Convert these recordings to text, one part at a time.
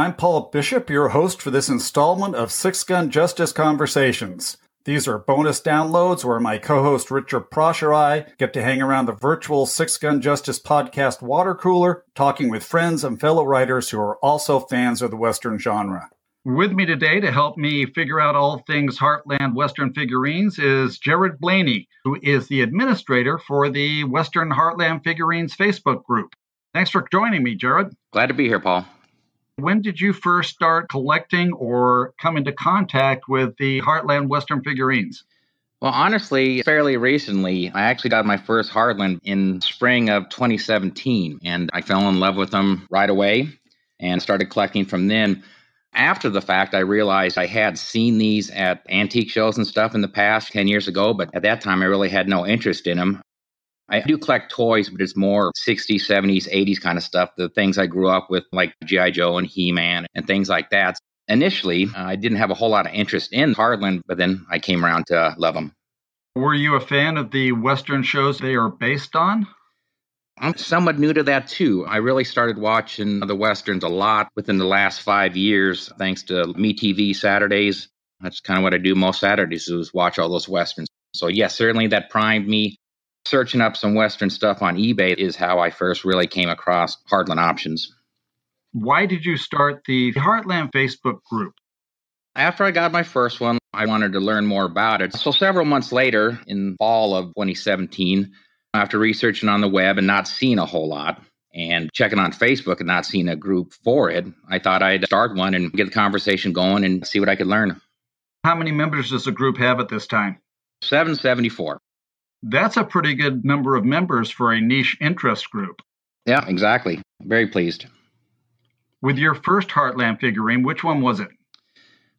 Welcome. I'm Paul Bishop, your host for this installment of Six Gun Justice Conversations. These are bonus downloads where my co-host Richard Prosch or I get to hang around the virtual Six Gun Justice podcast water cooler, talking with friends and fellow writers who are also fans of the Western genre. With me today to help me figure out all things Hartland Western figurines is Jerod Blayney, who is the administrator for the Western Hartland Figurines Facebook group. Thanks for joining me, Jared. Glad to be here, Paul. When did you first start collecting or come into contact with the Hartland Western figurines? Well, honestly, fairly recently, I actually got my first Hartland in spring of 2017, and I fell in love with them right away and started collecting from then. After the fact, I realized I had seen these at antique shows and stuff in the past 10 years ago, but at that time I really had no interest in them. I do collect toys, but it's more 60s, 70s, 80s kind of stuff. The things I grew up with, like G.I. Joe and He Man and things like that. Initially, uh, I didn't have a whole lot of interest in Hartland, but then I came around to love them. Were you a fan of the Western shows they are based on? I'm somewhat new to that too. I really started watching the Westerns a lot within the last five years, thanks to MeTV Saturdays. That's kind of what I do most Saturdays is watch all those Westerns. So, yes, certainly that primed me searching up some Western stuff on eBay is how I first really came across Hartland options. Why did you start the Hartland Facebook group? After I got my first one, I wanted to learn more about it. So several months later, in fall of 2017, after researching on the web and not seeing a whole lot, and checking on Facebook and not seeing a group for it, I thought I'd start one and get the conversation going and see what I could learn. How many members does the group have at this time? 774. That's a pretty good number of members for a niche interest group. Yeah, exactly. Very pleased. With your first Hartland figurine, which one was it?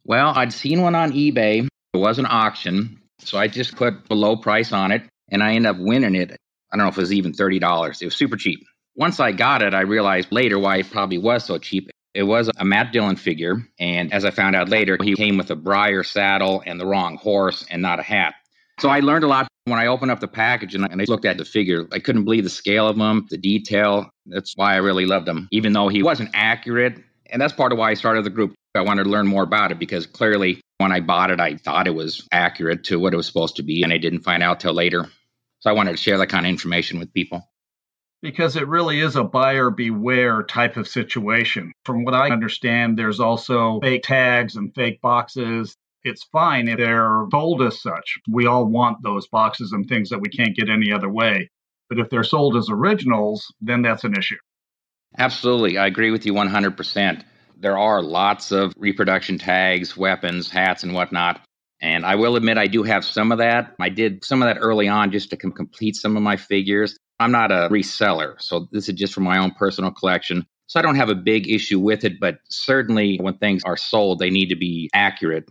Well, I'd seen one on eBay. It was an auction, so I just put a low price on it, and I ended up winning it. I don't know if it was even $30. It was super cheap. Once I got it, I realized later why it probably was so cheap. It was a Matt Dillon figure, and as I found out later, he came with a Breyer saddle and the wrong horse and not a hat. So I learned a lot when I opened up the package and I looked at the figure. I couldn't believe the scale of them, the detail. That's why I really loved him, even though he wasn't accurate. And that's part of why I started the group. I wanted to learn more about it because clearly when I bought it, I thought it was accurate to what it was supposed to be, and I didn't find out till later. So I wanted to share that kind of information with people. Because it really is a buyer beware type of situation. From what I understand, there's also fake tags and fake boxes it's fine if they're sold as such. We all want those boxes and things that we can't get any other way. But if they're sold as originals, then that's an issue. Absolutely. I agree with you 100%. There are lots of reproduction tags, weapons, hats, and whatnot. And I will admit, I do have some of that. I did some of that early on just to com- complete some of my figures. I'm not a reseller, so this is just for my own personal collection. So I don't have a big issue with it, but certainly when things are sold, they need to be accurate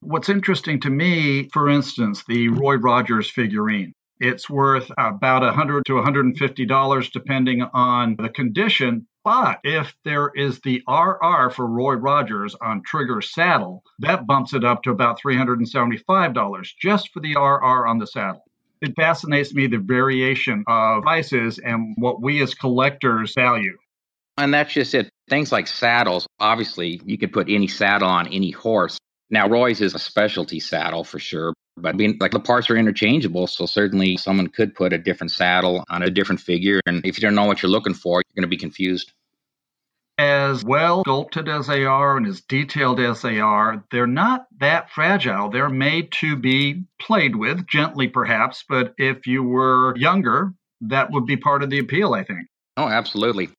What's interesting to me, for instance, the Roy Rogers figurine. It's worth about 100 to $150 depending on the condition. But if there is the RR for Roy Rogers on Trigger saddle, that bumps it up to about $375 just for the RR on the saddle. It fascinates me the variation of prices and what we as collectors value. And that's just it. Things like saddles, obviously, you could put any saddle on any horse. Now, Roy's is a specialty saddle for sure, but I mean, like the parts are interchangeable, so certainly someone could put a different saddle on a different figure, and if you don't know what you're looking for, you're going to be confused. As well sculpted as they are and as detailed as they are, they're not that fragile. They're made to be played with, gently perhaps, but if you were younger, that would be part of the appeal, I think. Oh, absolutely.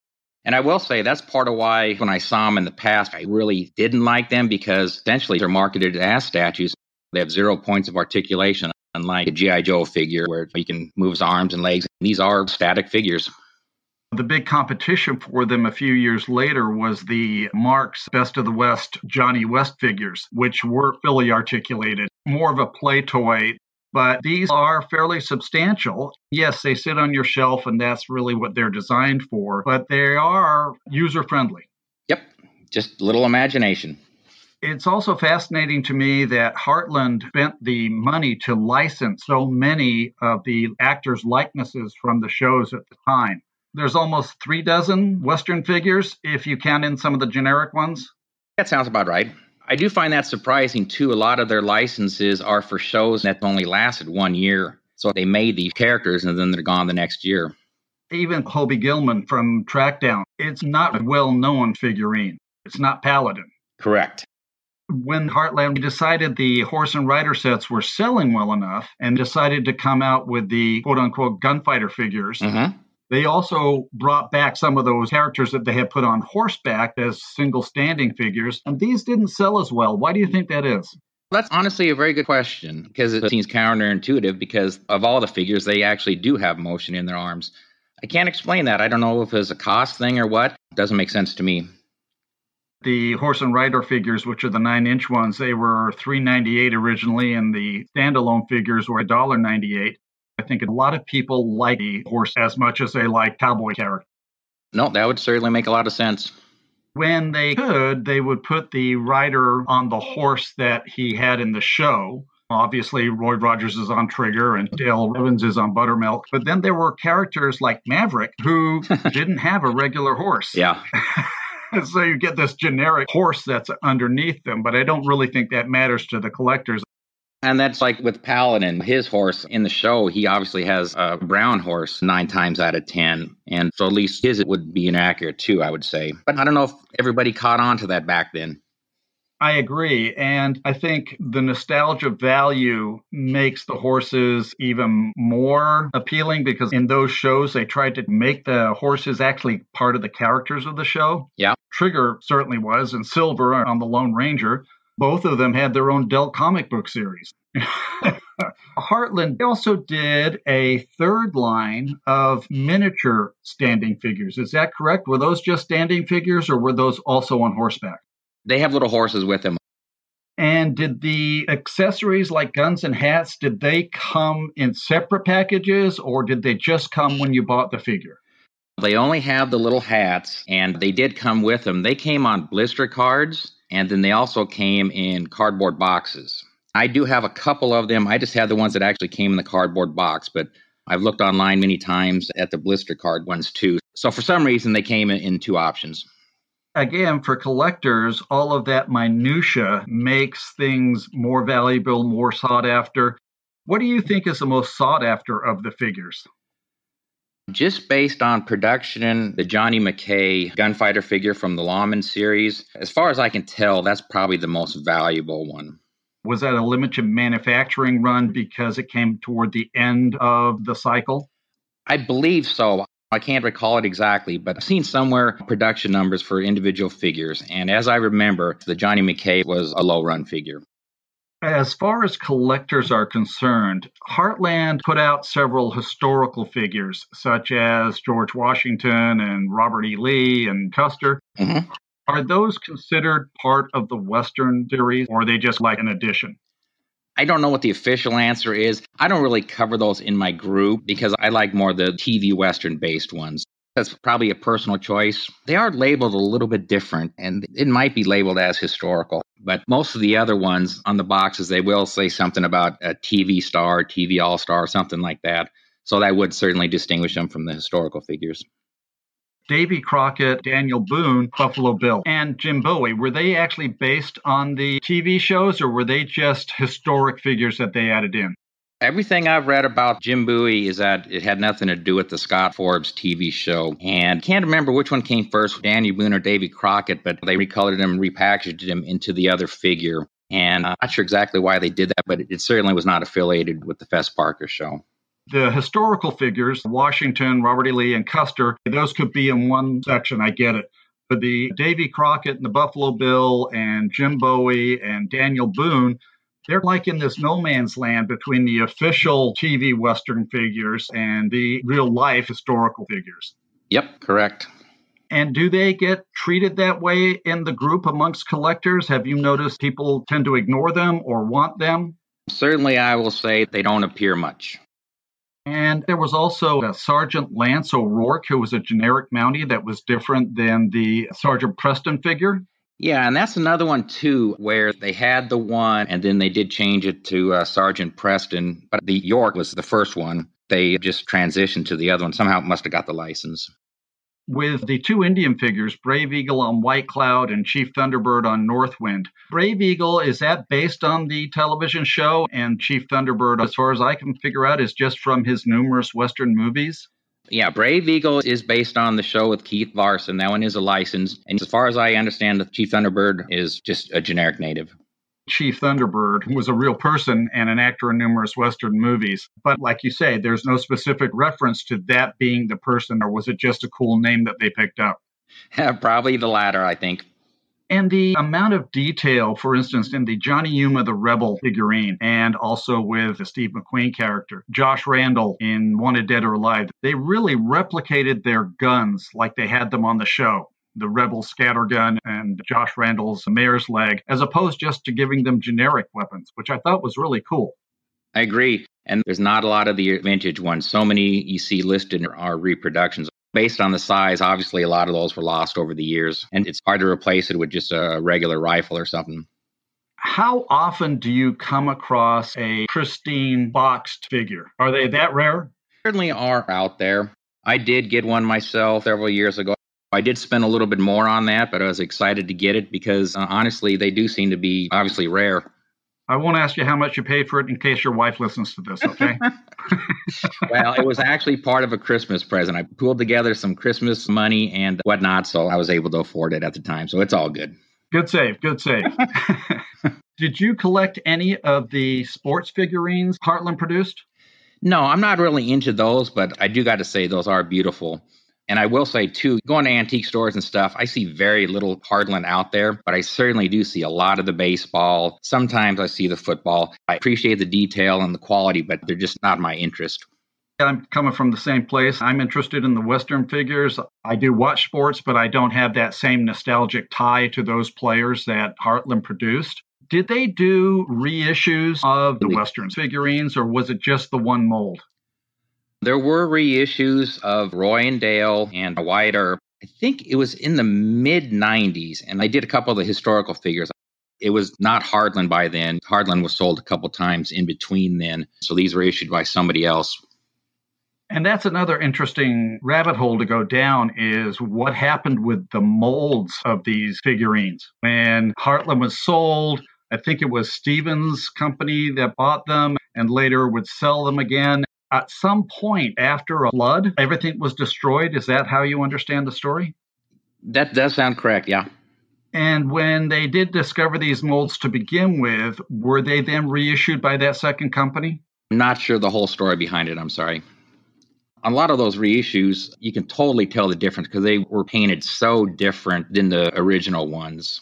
And I will say that's part of why when I saw them in the past, I really didn't like them because essentially they're marketed as statues. They have zero points of articulation, unlike a G.I. Joe figure where you can move his arms and legs. These are static figures. The big competition for them a few years later was the Marx Best of the West Johnny West figures, which were fully articulated, more of a play toy but these are fairly substantial. Yes, they sit on your shelf, and that's really what they're designed for, but they are user friendly. Yep, just a little imagination. It's also fascinating to me that Hartland spent the money to license so many of the actors' likenesses from the shows at the time. there's almost three dozen Western figures if you count in some of the generic ones. That sounds about right. I do find that surprising too. A lot of their licenses are for shows that only lasted one year. So they made these characters and then they're gone the next year. Even Hobie Gilman from Trackdown, it's not a well known figurine. It's not Paladin. Correct. When Hartland decided the horse and rider sets were selling well enough and decided to come out with the quote unquote gunfighter figures, Mm-hmm. They also brought back some of those characters that they had put on horseback as single standing figures, and these didn't sell as well. Why do you think that is? That's honestly a very good question because it seems counterintuitive because of all the figures, they actually do have motion in their arms. I can't explain that. I don't know if it's a cost thing or what. It doesn't make sense to me. The horse and rider figures, which are the nine inch ones, they were three ninety eight originally, and the standalone figures were $1.98. I think a lot of people like the horse as much as they like cowboy characters. No, that would certainly make a lot of sense. When they could, they would put the rider on the horse that he had in the show. Obviously, Roy Rogers is on Trigger and Dale Evans is on Buttermilk. But then there were characters like Maverick who didn't have a regular horse. Yeah. so you get this generic horse that's underneath them, but I don't really think that matters to the collectors. And that's like with Paladin, his horse in the show, he obviously has a brown horse nine times out of 10. And so at least his would be inaccurate too, I would say. But I don't know if everybody caught on to that back then. I agree. And I think the nostalgia value makes the horses even more appealing because in those shows, they tried to make the horses actually part of the characters of the show. Yeah. Trigger certainly was, and Silver on the Lone Ranger. Both of them had their own Dell comic book series. Hartland also did a third line of miniature standing figures. Is that correct? Were those just standing figures or were those also on horseback? They have little horses with them. And did the accessories like guns and hats, did they come in separate packages or did they just come when you bought the figure? They only have the little hats, and they did come with them. They came on blister cards, and then they also came in cardboard boxes. I do have a couple of them. I just had the ones that actually came in the cardboard box, but I've looked online many times at the blister card ones too. So for some reason, they came in, two options. Again, for collectors, all of that minutia makes things more valuable, more sought after. What do you think is the most sought after of the figures? Just based on production, the Johnny McKay gunfighter figure from the Lawman series, as far as I can tell, that's probably the most valuable one. Was that a limited manufacturing run because it came toward the end of the cycle? I believe so. I can't recall it exactly, but I've seen somewhere production numbers for individual figures. And as I remember, the Johnny McKay was a low run figure. As far as collectors are concerned, Hartland put out several historical figures, such as George Washington and Robert E. Lee and Custer. Mm-hmm. Are those considered part of the Western series, or are they just like an addition? I don't know what the official answer is. I don't really cover those in my group because I like more the TV Western based ones. That's probably a personal choice. They are labeled a little bit different, and it might be labeled as historical. But most of the other ones on the boxes, they will say something about a TV star, TV all star, something like that. So that would certainly distinguish them from the historical figures. Davy Crockett, Daniel Boone, Buffalo Bill, and Jim Bowie, were they actually based on the TV shows or were they just historic figures that they added in? Everything I've read about Jim Bowie is that it had nothing to do with the Scott Forbes TV show. And can't remember which one came first, Daniel Boone or Davy Crockett, but they recolored him, repackaged him into the other figure. And I'm not sure exactly why they did that, but it certainly was not affiliated with the Fess Parker show. The historical figures, Washington, Robert E. Lee, and Custer, those could be in one section. I get it. But the Davy Crockett and the Buffalo Bill and Jim Bowie and Daniel Boone, they're like in this no man's land between the official TV Western figures and the real life historical figures. Yep, correct. And do they get treated that way in the group amongst collectors? Have you noticed people tend to ignore them or want them? Certainly, I will say they don't appear much. And there was also a Sergeant Lance O'Rourke, who was a generic Mountie that was different than the Sergeant Preston figure. Yeah, and that's another one too, where they had the one and then they did change it to uh, Sergeant Preston, but the York was the first one. They just transitioned to the other one. Somehow it must have got the license. with the two Indian figures, Brave Eagle on White Cloud and Chief Thunderbird on Northwind. Brave Eagle, is that based on the television show? And Chief Thunderbird, as far as I can figure out, is just from his numerous Western movies? Yeah, Brave Eagle is based on the show with Keith Larsen. That one is a license. And as far as I understand, the Chief Thunderbird is just a generic native. Chief Thunderbird was a real person and an actor in numerous Western movies. But like you say, there's no specific reference to that being the person, or was it just a cool name that they picked up? Probably the latter, I think. And the amount of detail, for instance, in the Johnny Yuma the Rebel figurine, and also with the Steve McQueen character, Josh Randall in Wanted Dead or Alive, they really replicated their guns like they had them on the show the Rebel scattergun and Josh Randall's mare's leg, as opposed just to giving them generic weapons, which I thought was really cool. I agree. And there's not a lot of the vintage ones. So many you see listed are reproductions. Based on the size, obviously, a lot of those were lost over the years, and it's hard to replace it with just a regular rifle or something. How often do you come across a pristine boxed figure? Are they that rare? Certainly are out there. I did get one myself several years ago. I did spend a little bit more on that, but I was excited to get it because uh, honestly, they do seem to be obviously rare. I won't ask you how much you paid for it in case your wife listens to this, okay? well, it was actually part of a Christmas present. I pulled together some Christmas money and whatnot, so I was able to afford it at the time. So it's all good. Good save. Good save. Did you collect any of the sports figurines Hartland produced? No, I'm not really into those, but I do got to say those are beautiful. And I will say too, going to antique stores and stuff, I see very little Hartland out there, but I certainly do see a lot of the baseball. Sometimes I see the football. I appreciate the detail and the quality, but they're just not my interest. I'm coming from the same place. I'm interested in the Western figures. I do watch sports, but I don't have that same nostalgic tie to those players that Hartland produced. Did they do reissues of the Western figurines, or was it just the one mold? There were reissues of Roy and Dale and Earp. I think it was in the mid 90s, and I did a couple of the historical figures. It was not Hartland by then. Hartland was sold a couple times in between then. So these were issued by somebody else. And that's another interesting rabbit hole to go down is what happened with the molds of these figurines. When Hartland was sold, I think it was Stevens Company that bought them and later would sell them again at some point after a flood, everything was destroyed. Is that how you understand the story? That does sound correct, yeah. And when they did discover these molds to begin with, were they then reissued by that second company? I'm not sure the whole story behind it, I'm sorry. A lot of those reissues, you can totally tell the difference because they were painted so different than the original ones.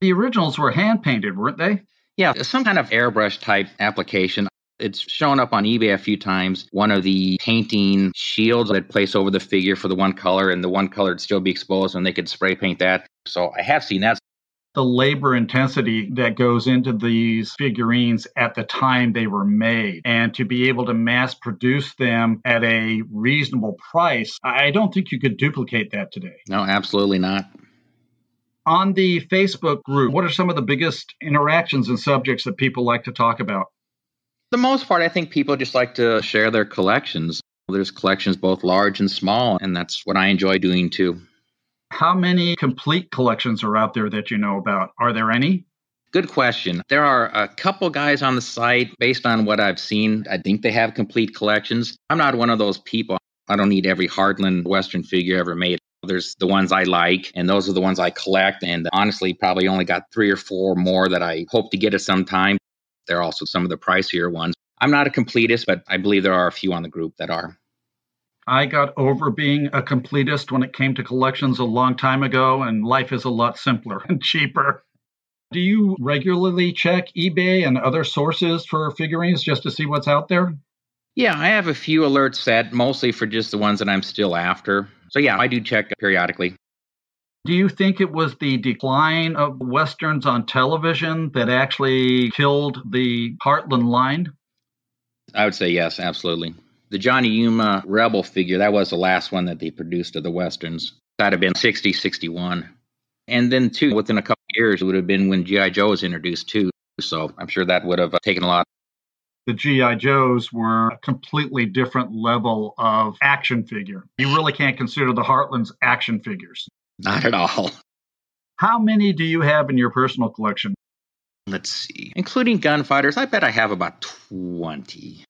The originals were hand painted, weren't they? Yeah, some kind of airbrush type application. It's shown up on eBay a few times. One of the painting shields that place over the figure for the one color, and the one color would still be exposed, and they could spray paint that. So I have seen that. The labor intensity that goes into these figurines at the time they were made, and to be able to mass produce them at a reasonable price, I don't think you could duplicate that today. No, absolutely not on the Facebook group, what are some of the biggest interactions and subjects that people like to talk about? The most part, I think people just like to share their collections. There's collections both large and small, and that's what I enjoy doing too. How many complete collections are out there that you know about? Are there any? Good question. There are a couple guys on the site, based on what I've seen, I think they have complete collections. I'm not one of those people. I don't need every Hartland Western figure ever made. There's the ones I like, and those are the ones I collect. And honestly, probably only got three or four more that I hope to get at some time. They're also some of the pricier ones. I'm not a completist, but I believe there are a few on the group that are. I got over being a completist when it came to collections a long time ago, and life is a lot simpler and cheaper. Do you regularly check eBay and other sources for figurines just to see what's out there? Yeah, I have a few alerts set, mostly for just the ones that I'm still after. So, yeah, I do check periodically. Do you think it was the decline of westerns on television that actually killed the Hartland line? I would say yes, absolutely. The Johnny Yuma Rebel figure, that was the last one that they produced of the westerns. That'd have been 60, 61. And then, too, within a couple years, it would have been when G.I. Joe was introduced, too. So I'm sure that would have uh, taken a lot. the G.I. Joes were a completely different level of action figure. You really can't consider the Hartlands action figures. Not at all. How many do you have in your personal collection? Let's see. Including gunfighters, I bet I have about 20.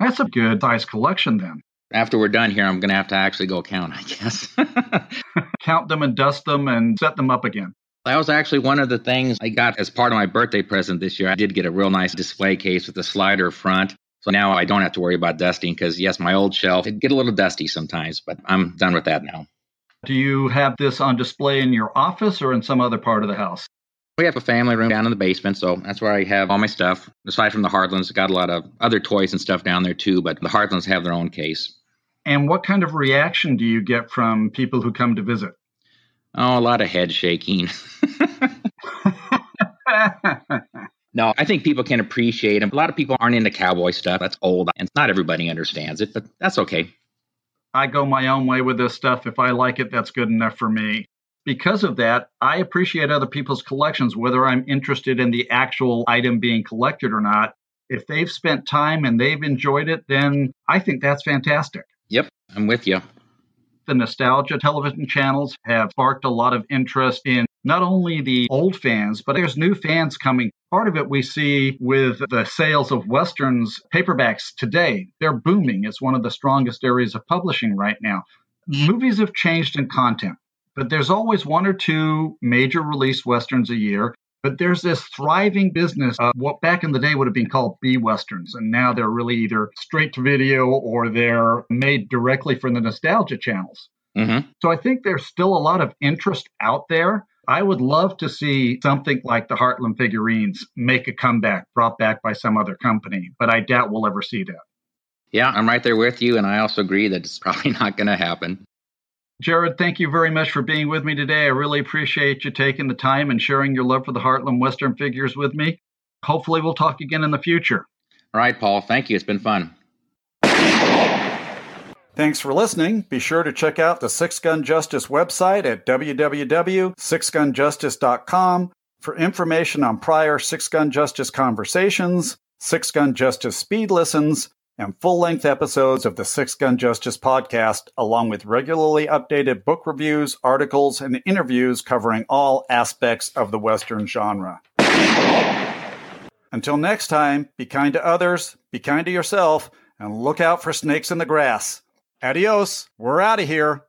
That's a good size collection then. After we're done here, I'm going to have to actually go count, I guess. count them and dust them and set them up again. That was actually one of the things I got as part of my birthday present this year. I did get a real nice display case with a slider front. So now I don't have to worry about dusting because, yes, my old shelf, it get a little dusty sometimes, but I'm done with that now. Do you have this on display in your office or in some other part of the house? We have a family room down in the basement, so that's where I have all my stuff. Aside from the Hartlands, got a lot of other toys and stuff down there too, but the Hartlands have their own case. And what kind of reaction do you get from people who come to visit? Oh, a lot of head shaking. no, I think people can appreciate them. A lot of people aren't into cowboy stuff. That's old, and not everybody understands it, but that's okay. I go my own way with this stuff. If I like it, that's good enough for me. Because of that, I appreciate other people's collections, whether I'm interested in the actual item being collected or not. If they've spent time and they've enjoyed it, then I think that's fantastic. Yep, I'm with you. The nostalgia television channels have sparked a lot of interest in not only the old fans, but there's new fans coming. Part of it we see with the sales of Westerns paperbacks today. They're booming. It's one of the strongest areas of publishing right now. Movies have changed in content, but there's always one or two major release Westerns a year. But there's this thriving business of what back in the day would have been called B Westerns. And now they're really either straight to video or they're made directly for the nostalgia channels. Mm-hmm. So I think there's still a lot of interest out there. I would love to see something like the Hartland figurines make a comeback, brought back by some other company, but I doubt we'll ever see that. Yeah, I'm right there with you. And I also agree that it's probably not going to happen. Jerod, thank you very much for being with me today. I really appreciate you taking the time and sharing your love for the Hartland Western figures with me. Hopefully, we'll talk again in the future. All right, Paul. Thank you. It's been fun. Thanks for listening. Be sure to check out the Six Gun Justice website at www.sixgunjustice.com for information on prior Six Gun Justice conversations, Six Gun Justice speed listens, and full length episodes of the Six Gun Justice podcast, along with regularly updated book reviews, articles, and interviews covering all aspects of the Western genre. Until next time, be kind to others, be kind to yourself, and look out for snakes in the grass. Adios, we're out of here.